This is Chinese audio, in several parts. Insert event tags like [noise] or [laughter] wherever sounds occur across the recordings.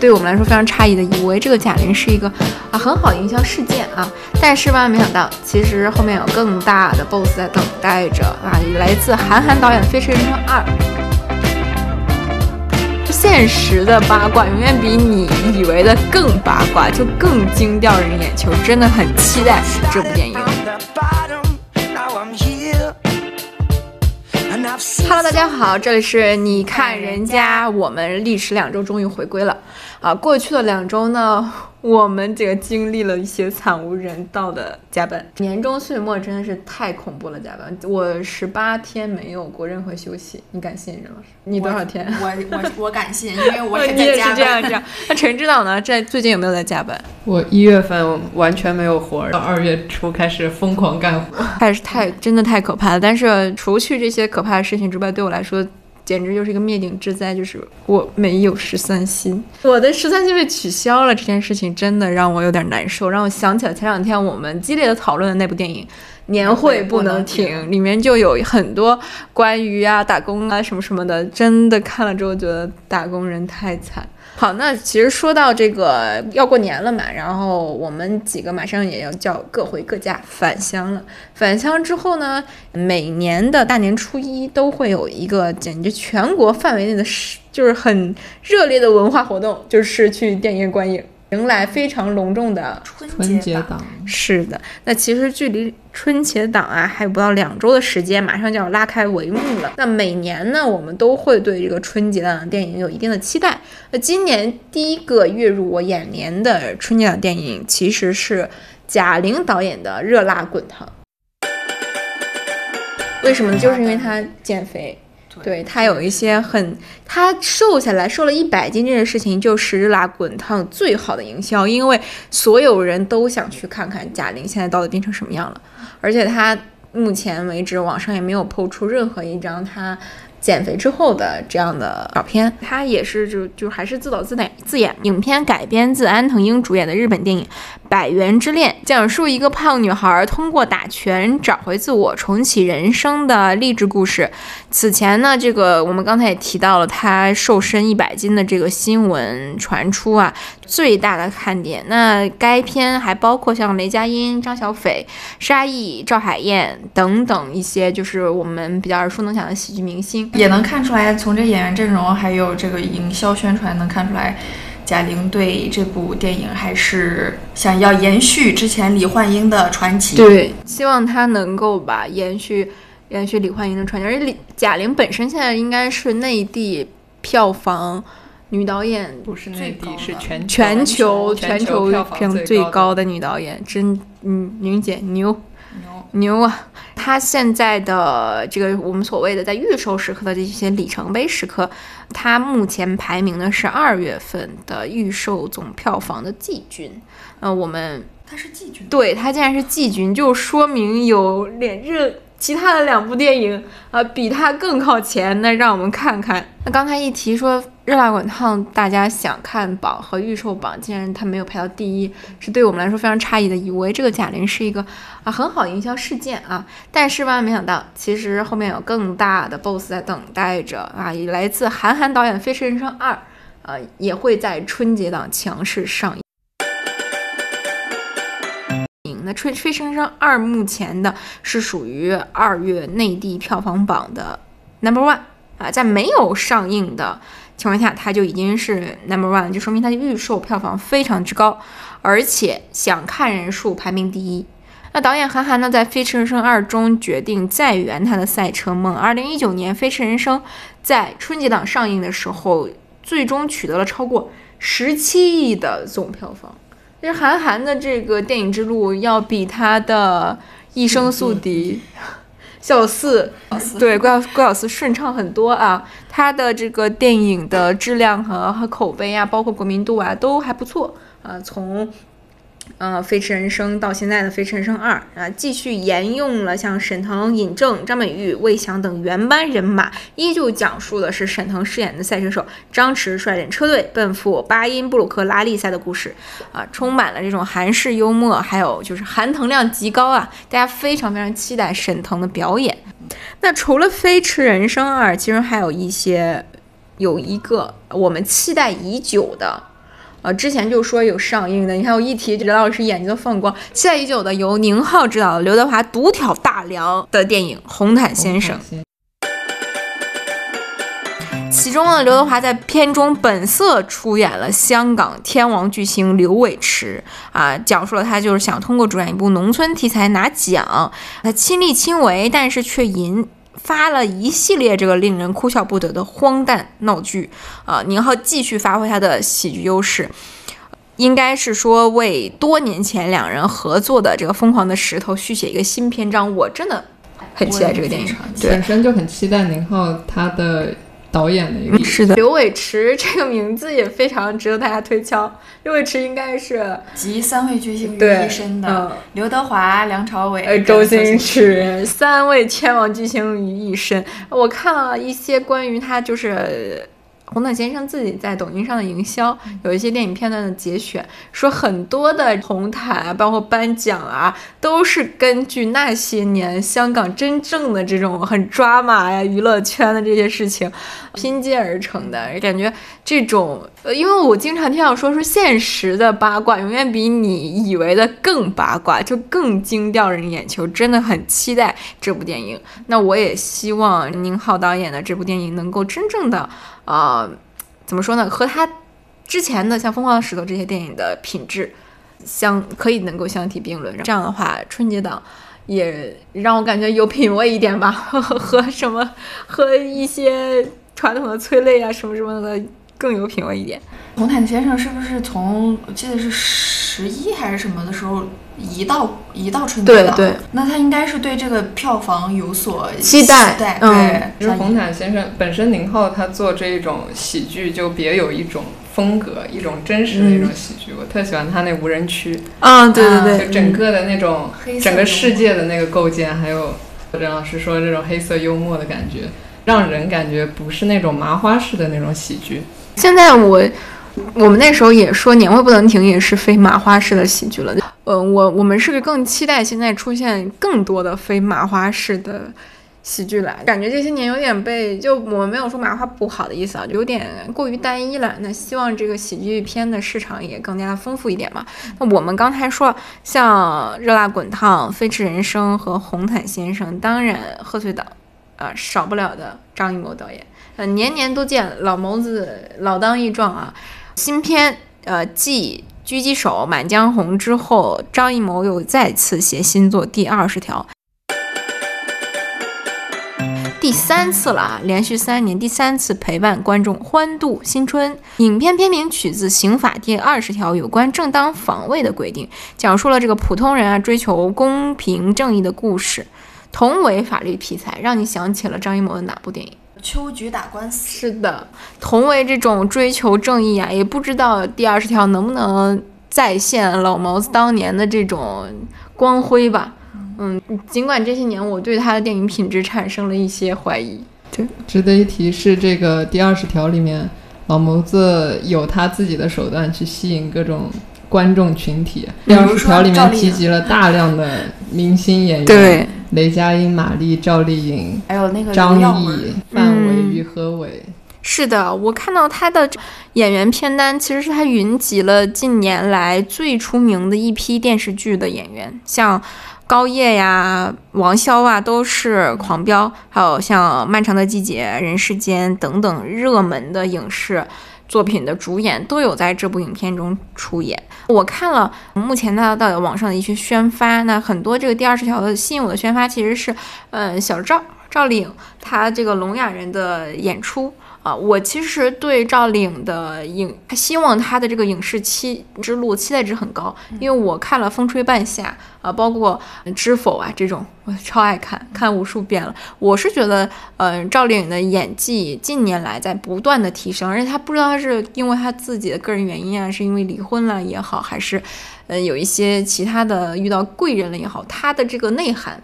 对我们来说非常诧异的，以为这个贾玲是一个啊很好营销事件啊，但是万万没想到，其实后面有更大的 BOSS 在等待着啊，来自韩寒导演的《飞驰人生二》。现实的八卦永远比你以为的更八卦，就更惊掉人眼球，真的很期待这部电影。Hello，大家好，这里是你看人家，我们历时两周终于回归了啊！过去的两周呢，我们这个经历了一些惨无人道的加班，年终岁末真的是太恐怖了，加班！我十八天没有过任何休息，你敢信任吗？你多少天？我我我敢信，因为我 [laughs] 也在加班。这样这样。那陈指导呢？在最近有没有在加班？我一月份完全没有活，到二月初开始疯狂干活，[laughs] 还是太真的太可怕了。但是除去这些可怕的事情之外，对我来说简直就是一个灭顶之灾，就是我没有十三薪，我的十三薪被取消了。这件事情真的让我有点难受，让我想起了前两天我们激烈的讨论的那部电影。年会不能停，里面就有很多关于啊打工啊什么什么的，真的看了之后觉得打工人太惨。好，那其实说到这个要过年了嘛，然后我们几个马上也要叫各回各家返乡了。返乡之后呢，每年的大年初一都会有一个简直全国范围内的，就是很热烈的文化活动，就是去电影院观影。迎来非常隆重的春节档，是的。那其实距离春节档啊还有不到两周的时间，马上就要拉开帷幕了。那每年呢，我们都会对这个春节档的电影有一定的期待。那今年第一个跃入我眼帘的春节档电影，其实是贾玲导演的《热辣滚烫》。为什么呢？就是因为她减肥。对他有一些很，他瘦下来瘦了一百斤这件事情就是热辣滚烫最好的营销，因为所有人都想去看看贾玲现在到底变成什么样了，而且他目前为止网上也没有抛出任何一张他。减肥之后的这样的照片，他也是就就还是自导自演自演。影片改编自安藤英主演的日本电影《百元之恋》，讲述一个胖女孩通过打拳找回自我、重启人生的励志故事。此前呢，这个我们刚才也提到了她瘦身一百斤的这个新闻传出啊，最大的看点。那该片还包括像雷佳音、张小斐、沙溢、赵海燕等等一些就是我们比较耳熟能详的喜剧明星。也能看出来，从这演员阵容还有这个营销宣传，能看出来，贾玲对这部电影还是想要延续之前李焕英的传奇。对，希望她能够把延续延续李焕英的传奇。而且李贾玲本身现在应该是内地票房女导演，不是内地，是全全球全球票房最高的女导演，真嗯，宁姐牛牛。牛啊！他现在的这个我们所谓的在预售时刻的这些里程碑时刻，他目前排名的是二月份的预售总票房的季军。呃，我们他是季军，对他竟然是季军，就说明有连热。其他的两部电影啊，比它更靠前。那让我们看看。那刚才一提说《热辣滚烫》，大家想看榜和预售榜，竟然它没有排到第一，是对我们来说非常诧异的。以为这个贾玲是一个啊很好营销事件啊，但是万万没想到，其实后面有更大的 BOSS 在等待着啊！以来自韩寒导演的《飞驰人生二》，呃，也会在春节档强势上映那《飞飞升升二》目前的是属于二月内地票房榜的 number one 啊，在没有上映的情况下，它就已经是 number one，就说明它的预售票房非常之高，而且想看人数排名第一。那导演韩寒呢，在《飞驰人生二》中决定再圆他的赛车梦。二零一九年《飞驰人生》在春节档上映的时候，最终取得了超过十七亿的总票房。其实韩寒的这个电影之路要比他的一生宿敌 [laughs] 小四对郭小郭小四顺畅很多啊，他的这个电影的质量和和口碑啊，包括国民度啊，都还不错啊，从。呃，飞驰人生到现在的飞驰人生二啊，继续沿用了像沈腾、尹正、张美玉、魏翔等原班人马，依旧讲述的是沈腾饰演的赛车手张弛率领车队奔赴巴音布鲁克拉力赛的故事啊，充满了这种韩式幽默，还有就是含腾量极高啊，大家非常非常期待沈腾的表演。那除了飞驰人生二，其实还有一些有一个我们期待已久的。呃，之前就说有上映的，你看我一提，刘老师眼睛都放光。期待已久的由宁浩执导的刘德华独挑大梁的电影《红毯先生》。其中呢，刘德华在片中本色出演了香港天王巨星刘伟驰啊，讲述了他就是想通过主演一部农村题材拿奖，他亲力亲为，但是却引发了一系列这个令人哭笑不得的荒诞闹剧啊。宁浩继续发挥他的喜剧优势，应该是说为多年前两人合作的这个《疯狂的石头》续写一个新篇章。我真的很期待这个电影，本身就很期待宁浩他的。导演的一个是的，刘伟驰 [laughs] 这个名字也非常值得大家推敲。刘伟驰应该是集三位巨星于一身的，刘德华、梁朝伟、周星驰三位天王巨星于一身。我看了一些关于他就是。红毯先生自己在抖音上的营销有一些电影片段的节选，说很多的红毯啊，包括颁奖啊，都是根据那些年香港真正的这种很抓马呀、娱乐圈的这些事情拼接而成的。感觉这种，呃，因为我经常听到说，说现实的八卦永远比你以为的更八卦，就更惊掉人眼球。真的很期待这部电影。那我也希望宁浩导演的这部电影能够真正的。啊，怎么说呢？和他之前的像《疯狂的石头》这些电影的品质相可以能够相提并论。这样的话，春节档也让我感觉有品位一点吧，[laughs] 和什么和一些传统的催泪啊什么什么的更有品位一点。红毯先生是不是从我记得是十十一还是什么的时候？移到移到春节档，对对，那他应该是对这个票房有所期待，对。其实红毯先生本身，宁浩他做这一种喜剧就别有一种风格，一种真实的一种喜剧。我特喜欢他那无人区，啊，对对对，就整个的那种整个世界的那个构建，还有任老师说这种黑色幽默的感觉，让人感觉不是那种麻花式的那种喜剧。现在我。我们那时候也说年会不能停，也是非麻花式的喜剧了。呃，我我们是不是更期待现在出现更多的非麻花式的喜剧来。感觉这些年有点被，就我们没有说麻花不好的意思啊，有点过于单一了。那希望这个喜剧片的市场也更加的丰富一点嘛。那我们刚才说像《热辣滚烫》《飞驰人生》和《红毯先生》，当然贺岁档啊少不了的张艺谋导演，呃年年都见老谋子老当益壮啊。新片，呃，继《狙击手》《满江红》之后，张艺谋又再次携新作《第二十条》，第三次了啊！连续三年，第三次陪伴观众欢度新春。影片片名取自刑法第二十条有关正当防卫的规定，讲述了这个普通人啊追求公平正义的故事。同为法律题材，让你想起了张艺谋的哪部电影？秋菊打官司是的，同为这种追求正义啊，也不知道第二十条能不能再现老毛子当年的这种光辉吧。嗯，尽管这些年我对他的电影品质产生了一些怀疑。对，值得一提是这个第二十条里面，老谋子有他自己的手段去吸引各种观众群体。第二十条里面提及了大量的明星演员。对。雷佳音、马丽、赵丽颖，还有那个张译、范伟、于和伟。是的，我看到他的演员片单，其实是他云集了近年来最出名的一批电视剧的演员，像高叶呀、王骁啊，都是狂飙；还有像《漫长的季节》《人世间》等等热门的影视。作品的主演都有在这部影片中出演。我看了目前呢到网上的一些宣发，那很多这个第二十条的吸引我的宣发其实是，嗯，小赵赵丽颖她这个聋哑人的演出。啊，我其实对赵丽颖的影，希望她的这个影视期之路期待值很高，因为我看了《风吹半夏》啊，包括《知否》啊这种，我超爱看，看无数遍了。我是觉得，嗯，赵丽颖的演技近年来在不断的提升，而且她不知道她是因为她自己的个人原因啊，是因为离婚了也好，还是，呃，有一些其他的遇到贵人了也好，她的这个内涵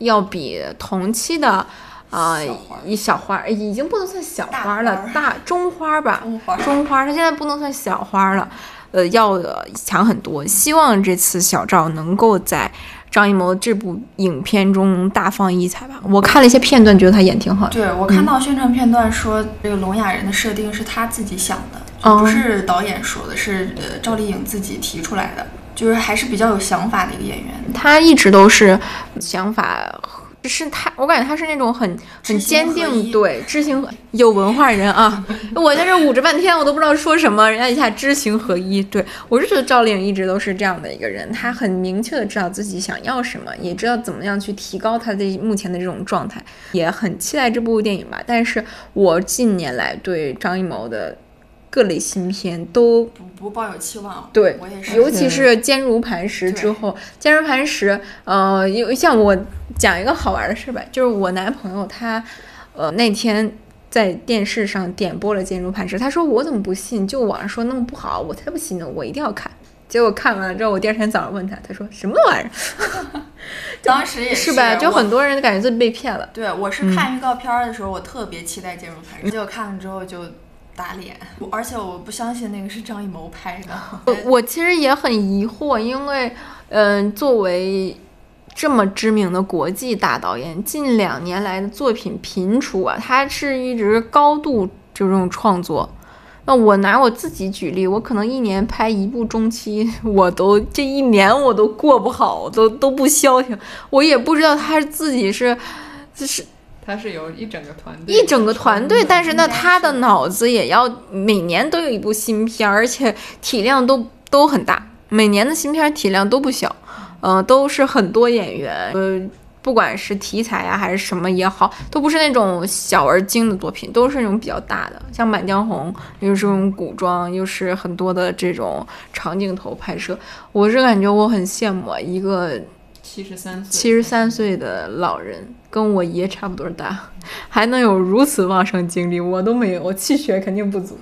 要比同期的。啊，一小花已经不能算小花了，大中花吧，中花，中花，它现在不能算小花了，呃，要强很多。希望这次小赵能够在张艺谋这部影片中大放异彩吧。我看了一些片段，觉得他演挺好的。对我看到宣传片段说，这个聋哑人的设定是他自己想的。不是导演说的，是呃赵丽颖自己提出来的，就是还是比较有想法的一个演员。他一直都是想法。是他，我感觉他是那种很很坚定，对知行有文化人啊。[laughs] 我在这捂着半天，我都不知道说什么，人家一下知行合一。对我是觉得赵丽颖一直都是这样的一个人，她很明确的知道自己想要什么，也知道怎么样去提高她的目前的这种状态，也很期待这部电影吧。但是我近年来对张艺谋的。各类新片都不不抱有期望，对，我也是。尤其是坚如磐石之后，坚如磐石，呃，因为像我讲一个好玩的事吧，就是我男朋友他，呃，那天在电视上点播了坚如磐石，他说我怎么不信？就网上说那么不好，我才不信呢，我一定要看。结果看完了之后，我第二天早上问他，他说什么玩意儿？[laughs] 当时也是吧，就很多人感觉自己被骗了。对，我是看预告片的时候，我特别期待坚如磐石，结果看了之后就。打脸，而且我不相信那个是张艺谋拍的。我我其实也很疑惑，因为，嗯，作为这么知名的国际大导演，近两年来的作品频出啊，他是一直高度就这种创作。那我拿我自己举例，我可能一年拍一部中期，我都这一年我都过不好，都都不消停。我也不知道他自己是，就是。他是有一整个团队，一整个团队，但是那他的脑子也要每年都有一部新片，而且体量都都很大，每年的新片体量都不小，嗯，都是很多演员，呃，不管是题材啊还是什么也好，都不是那种小而精的作品，都是那种比较大的，像《满江红》又是这种古装，又是很多的这种长镜头拍摄，我是感觉我很羡慕一个。七十三岁，七十三岁的老人跟我爷差不多大，[laughs] 还能有如此旺盛精力，我都没有，我气血肯定不足。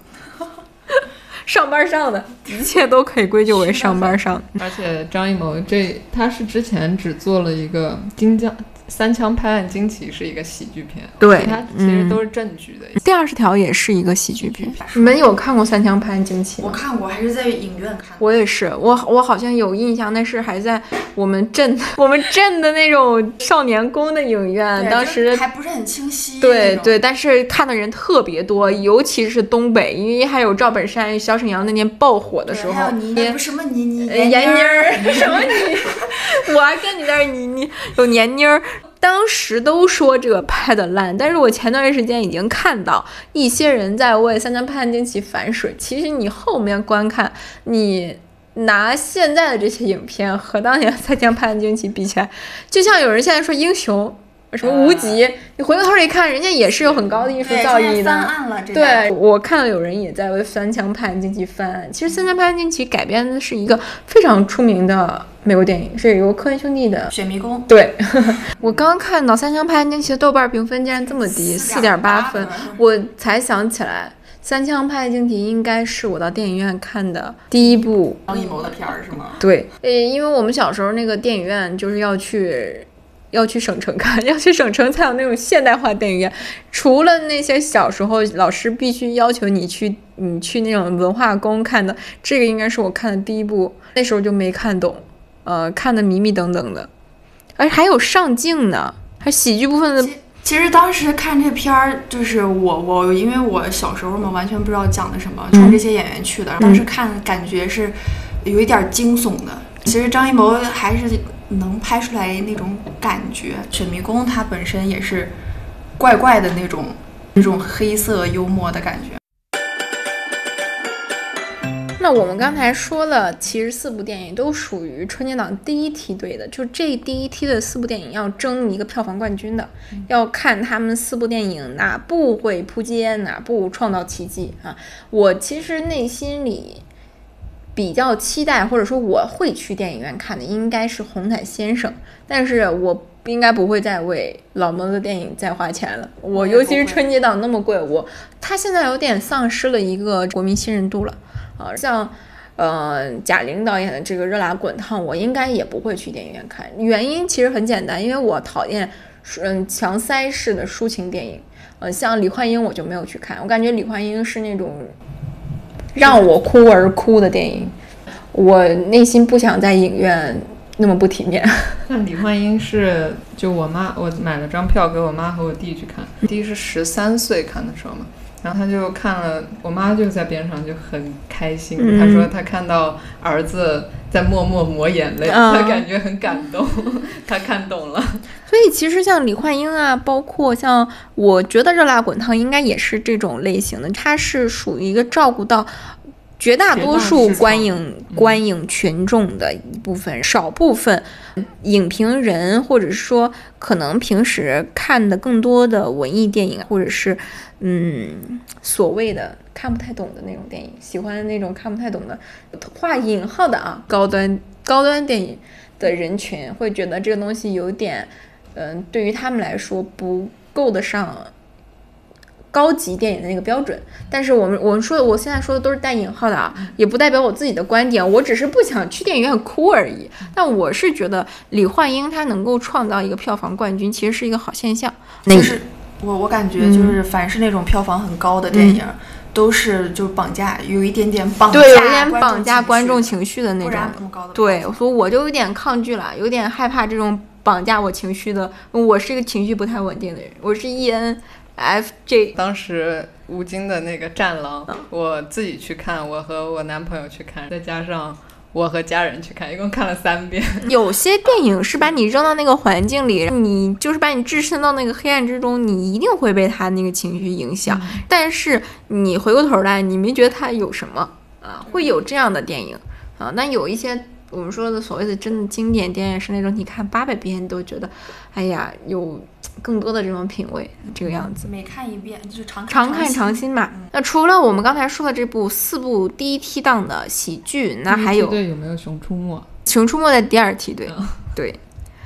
[laughs] 上班上的，一切都可以归咎为上班上。[laughs] 而且张艺谋这他是之前只做了一个金江。三枪拍案惊奇是一个喜剧片，对，它其实都是正剧的。第二十条也是一个喜剧片。你们有看过三枪拍案惊奇吗？我看过，还是在影院看。我也是，我我好像有印象，那是还在我们镇 [laughs] 我们镇的那种少年宫的影院，当时还不是很清晰。对对，但是看的人特别多，尤其是东北，因为还有赵本山、小沈阳那年爆火的时候。还有倪妮，什么倪妮？闫妮儿？[laughs] 什么妮？[laughs] 我还跟你那儿倪妮有闫妮儿。当时都说这个拍的烂，但是我前段时间已经看到一些人在为《三江拍案惊奇》反水。其实你后面观看，你拿现在的这些影片和当年《三江拍案惊奇》比起来，就像有人现在说英雄。什么无极？你回过头一看，人家也是有很高的艺术造诣的。对，我看到有人也在为《三枪拍案惊奇》翻案。其实《三枪拍案惊奇》改编的是一个非常出名的美国电影，是由科恩兄弟的《雪迷宫》。对，[laughs] 我刚看到《三枪拍案惊奇》的豆瓣评分竟然这么低，四点八分，我才想起来，《三枪拍案惊奇》应该是我到电影院看的第一部张艺谋的片儿，是吗？对，呃，因为我们小时候那个电影院就是要去。要去省城看，要去省城才有那种现代化电影院。除了那些小时候老师必须要求你去，你去那种文化宫看的，这个应该是我看的第一部，那时候就没看懂，呃，看的迷迷瞪瞪的，而且还有上镜呢，还喜剧部分的。其实当时看这片儿，就是我我因为我小时候嘛，完全不知道讲的什么，冲这些演员去的。当时看感觉是有一点惊悚的。其实张艺谋还是。能拍出来那种感觉，《雪迷宫》它本身也是怪怪的那种那种黑色幽默的感觉。那我们刚才说了，其实四部电影都属于春节档第一梯队的，就这第一梯队四部电影要争一个票房冠军的，要看他们四部电影哪部会扑街，哪部创造奇迹啊！我其实内心里。比较期待，或者说我会去电影院看的，应该是《红毯先生》，但是我应该不会再为老谋的电影再花钱了。我尤其是春节档那么贵，我他现在有点丧失了一个国民信任度了啊。像呃贾玲导演的这个《热辣滚烫》，我应该也不会去电影院看。原因其实很简单，因为我讨厌嗯强塞式的抒情电影。呃，像李焕英我就没有去看，我感觉李焕英是那种。让我哭而哭的电影，我内心不想在影院那么不体面。[laughs] 那李焕英是就我妈，我买了张票给我妈和我弟去看。弟是十三岁看的时候嘛，然后他就看了，我妈就在边上就很开心。嗯她说她看到儿子在默默抹眼泪，嗯她感觉很感动，她看懂了。[laughs] 所以其实像李焕英啊，包括像我觉得热辣滚烫应该也是这种类型的，它是属于一个照顾到绝大多数观影观影群众的一部分，少部分影评人或者是说可能平时看的更多的文艺电影，或者是嗯所谓的看不太懂的那种电影，喜欢那种看不太懂的画引号的啊高端高端电影的人群，会觉得这个东西有点。嗯，对于他们来说不够得上高级电影的那个标准。但是我们我们说的，我现在说的都是带引号的啊，也不代表我自己的观点，我只是不想去电影院哭而已。但我是觉得李焕英她能够创造一个票房冠军，其实是一个好现象。那就是我我感觉就是凡是那种票房很高的电影，都是就是绑架，有一点点绑架，对，有点绑架观众情绪的那种。对，所以我就有点抗拒了，有点害怕这种绑架我情绪的。我是一个情绪不太稳定的人，我是 E ENFJ。当时吴京的那个《战狼》，嗯我自己去看，我和我男朋友去看，再加上我和家人去看，一共看了三遍。[laughs] 有些电影是把你扔到那个环境里，你就是把你置身到那个黑暗之中，你一定会被他那个情绪影响。但是你回过头来，你没觉得他有什么啊？会有这样的电影啊？那有一些我们说的所谓的真的经典电影是那种你看八百遍都觉得，哎呀，有更多的这种品味，这个样子。每看一遍就常常看常新。新嘛。那除了我们刚才说的这部四部第一梯档的喜剧，那还有《对有没有《熊出没》？熊出没》的第二梯队，对。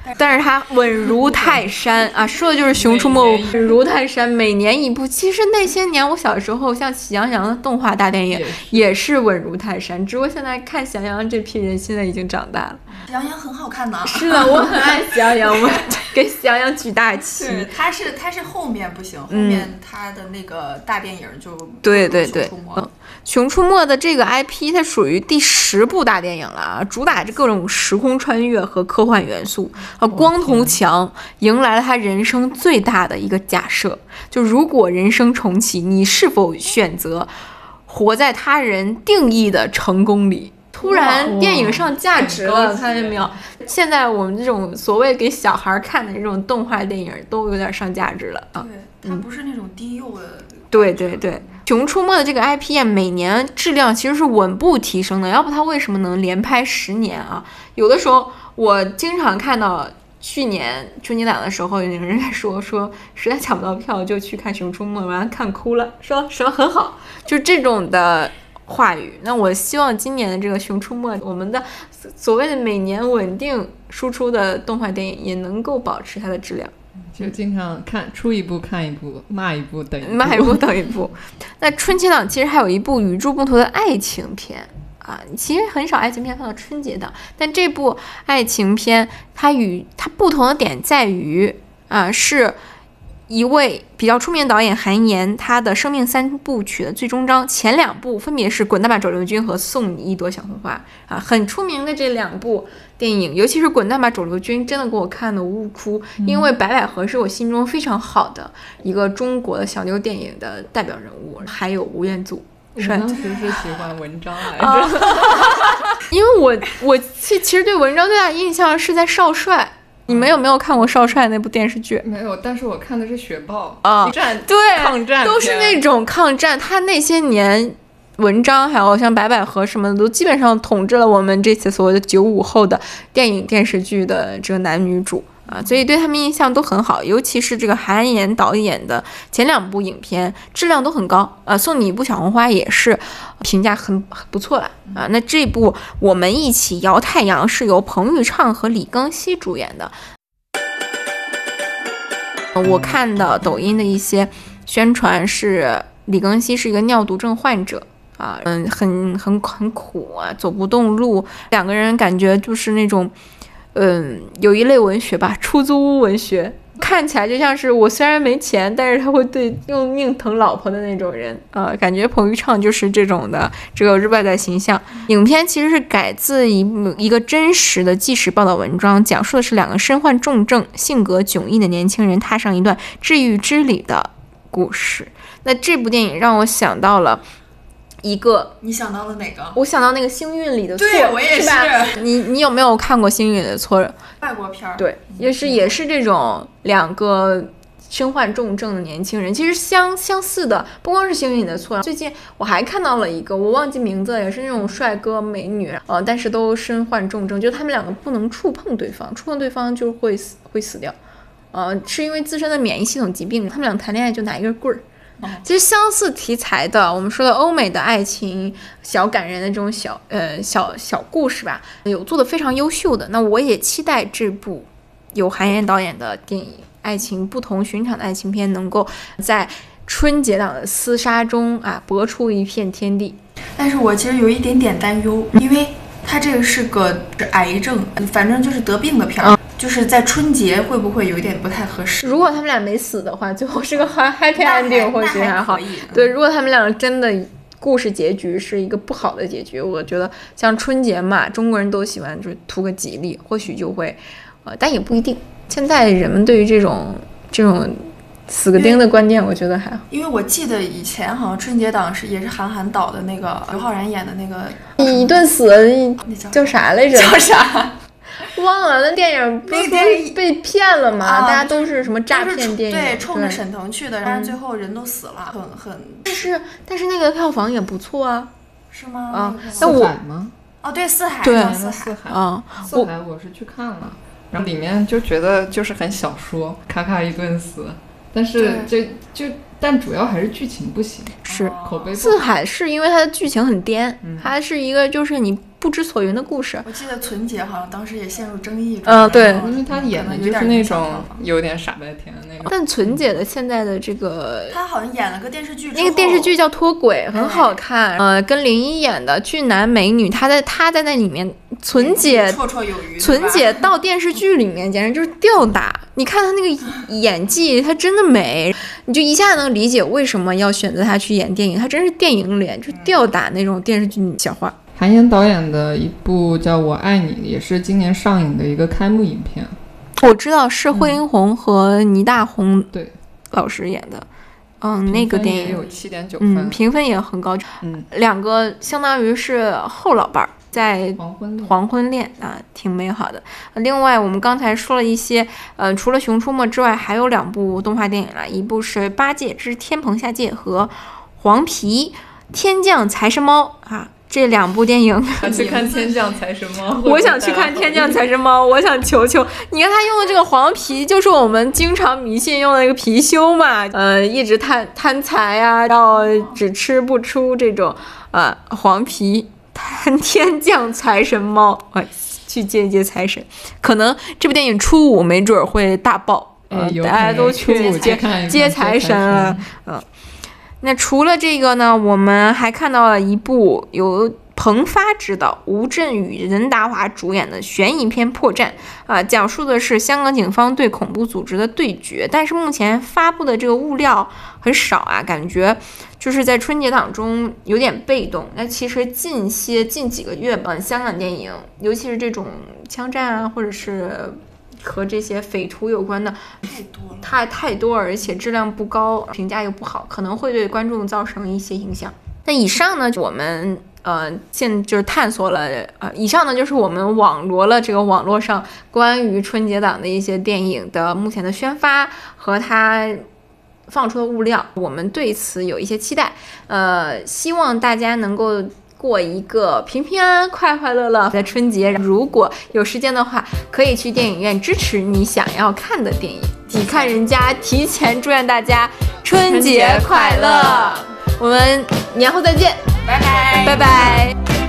[laughs] 但是它稳如泰山啊，说的就是《熊出没》稳如泰山，每年一部。其实那些年我小时候，像《喜羊羊》的动画大电影也是稳如泰山，只不过现在看《喜羊羊》这批人现在已经长大了。喜羊羊很好看的，是的，我很爱喜羊羊，我 [laughs] 给喜羊羊举大旗。是，它是它是后面不行，后嗯面它的那个大电影就对对对熊出，没嗯，《熊出没》的这个 IP 它属于第十部大电影了啊，主打着各种时空穿越和科幻元素啊。光头强迎来了他人生最大的一个假设，就如果人生重启，你是否选择活在他人定义的成功里？突然电影上价值了，看见没有？现在我们这种所谓给小孩看的这种动画电影都有点上价值了啊。对，它不是那种低幼的。对对对，《熊出没》的这个 IP 啊，每年质量其实是稳步提升的，要不它为什么能连拍十年啊？有的时候我经常看到去年春节档的时候，有人在说说实在抢不到票就去看《熊出没》，完了看哭了，说什么很好，就这种的。话语，那我希望今年的这个《熊出没》，我们的所谓的每年稳定输出的动画电影也能够保持它的质量。就经常看出一部看一部，骂一部等一部，骂一部等一部。[laughs] 那春节档其实还有一部与众不同的爱情片啊，其实很少爱情片放到春节档，但这部爱情片它与它不同的点在于啊是。一位比较出名的导演韩延，他的生命三部曲的最终章前两部分别是《滚蛋吧肿瘤君》和《送你一朵小红花》啊，很出名的这两部电影，尤其是《滚蛋吧肿瘤君》，真的给我看的呜哭，因为白百合是我心中非常好的一个中国的小妞电影的代表人物，还有吴彦祖。我帅当时是喜欢文章来 [laughs] 啊着，因为我我其其实对文章最大的印象是在少帅，你们有没有看过少帅那部电视剧？没有，但是我看的是雪豹啊战对，抗战都是那种抗战。他那些年，文章还有像白百合什么的，都基本上统治了我们这些所谓的九五后的电影电视剧的这个男女主啊，所以对他们印象都很好。尤其是这个韩延导演的前两部影片质量都很高啊，《送你一部小红花》也是评价很很不错了啊。那这部《我们一起摇太阳》是由彭昱畅和李庚希主演的。我看到抖音的一些宣传是李庚希是一个尿毒症患者啊，嗯，很很很苦啊，走不动路，两个人感觉就是那种，嗯，有一类文学吧，出租屋文学。看起来就像是我虽然没钱，但是他会对用命疼老婆的那种人啊、感觉彭昱畅就是这种的这个日外在形象。影片其实是改自一一个真实的纪实报道文章，讲述的是两个身患重症、性格迥异的年轻人踏上一段治愈之旅的故事。那这部电影让我想到了一个，你想到了哪个？我想到那个《幸运里的错》，对我也是吧？你你有没有看过《幸运里的错》？外国片儿，对，也是也是这种两个。身患重症的年轻人，其实相相似的不光是幸运里的错。最近我还看到了一个，我忘记名字，也是那种帅哥美女，呃，但是都身患重症，就他们两个不能触碰对方，触碰对方就会死，会死掉。呃，是因为自身的免疫系统疾病，他们俩谈恋爱就拿一根棍儿。其实相似题材的，我们说的欧美的爱情小感人的这种小呃小小故事吧，有做的非常优秀的。那我也期待这部由韩延导演的电影。爱情不同寻常的爱情片能够在春节档的厮杀中啊搏出一片天地，但是我其实有一点点担忧，因为它这个是个癌症，反正就是得病的片儿，就是在春节会不会有一点不太合适？如果他们俩没死的话，最后是个 happy ending 或许还好。对，如果他们俩真的故事结局是一个不好的结局，我觉得像春节嘛，中国人都喜欢就是图个吉利，或许就会，呃，但也不一定。现在人们对于这种这种死个钉的观念，我觉得还好。因为我记得以前好像春节档是也是韩寒导的那个刘昊然演的那个你一顿死那，叫啥来着？叫啥？忘了。那电影不是被骗了吗？大家都是什么诈骗电影？对，冲着沈腾去的，但是最后人都死了，很很。但是但是那个票房也不错啊。是吗？啊，那我吗？哦，对，四海，对，四海啊，四海我是去看了。然后里面就觉得就是很小说，咔咔一顿死，但是这就但主要还是剧情不行，是口碑。四海是因为它的剧情很颠，它是一个就是你。不知所云的故事。我记得纯洁好像当时也陷入争议。嗯，对，因为他演的就是那种有点傻白甜的那种。但纯洁的现在的这个，他好像演了个电视剧，那个电视剧叫《脱轨》，很好看。呃，跟林一演的俊男美女，他在他在那里面，纯姐绰绰有余。纯洁到电视剧里面简直就是吊打。你看她那个演技，她真的美，你就一下能理解为什么要选择她去演电影。她真是电影脸，就吊打那种电视剧小花。韩延导演的一部叫《我爱你》，也是今年上映的一个开幕影片。我知道是惠英红和倪大红对老师演的，嗯，那个电影有七点九分，评分也很高。嗯，两个相当于是后老伴儿在黄昏黄昏恋啊，挺美好的。另外，我们刚才说了一些，呃，除了《熊出没》之外，还有两部动画电影了，一部是《八戒之天蓬下界》和《黄皮天降财神猫》啊。这两部电影，[laughs] 想去看《天降财神猫》。[laughs] 我想去看《天降财神猫》，我想求求你看他用的这个黄皮，就是我们经常迷信用的那个貔貅嘛，呃，一直贪贪财啊，要只吃不出这种，呃，黄皮贪天降财神猫，哎，去接一接财神，可能这部电影初五没准会大爆，呃，大家都去接接财神了，嗯。那除了这个呢，我们还看到了一部由彭发执导、吴镇宇、任达华主演的悬疑片《破绽》啊，讲述的是香港警方对恐怖组织的对决。但是目前发布的这个物料很少啊，感觉就是在春节档中有点被动。那其实近些近几个月吧，香港电影，尤其是这种枪战啊，或者是。和这些匪徒有关的太多了，太太多，而且质量不高，评价又不好，可能会对观众造成一些影响。那以上呢，我们呃现就是探索了，呃，以上呢就是我们网罗了这个网络上关于春节档的一些电影的目前的宣发和它放出的物料，我们对此有一些期待，呃，希望大家能够。过一个平平安安、快快乐乐的春节。如果有时间的话，可以去电影院支持你想要看的电影。你看人家提前祝愿大家春节快乐，我们年后再见，拜拜。拜拜。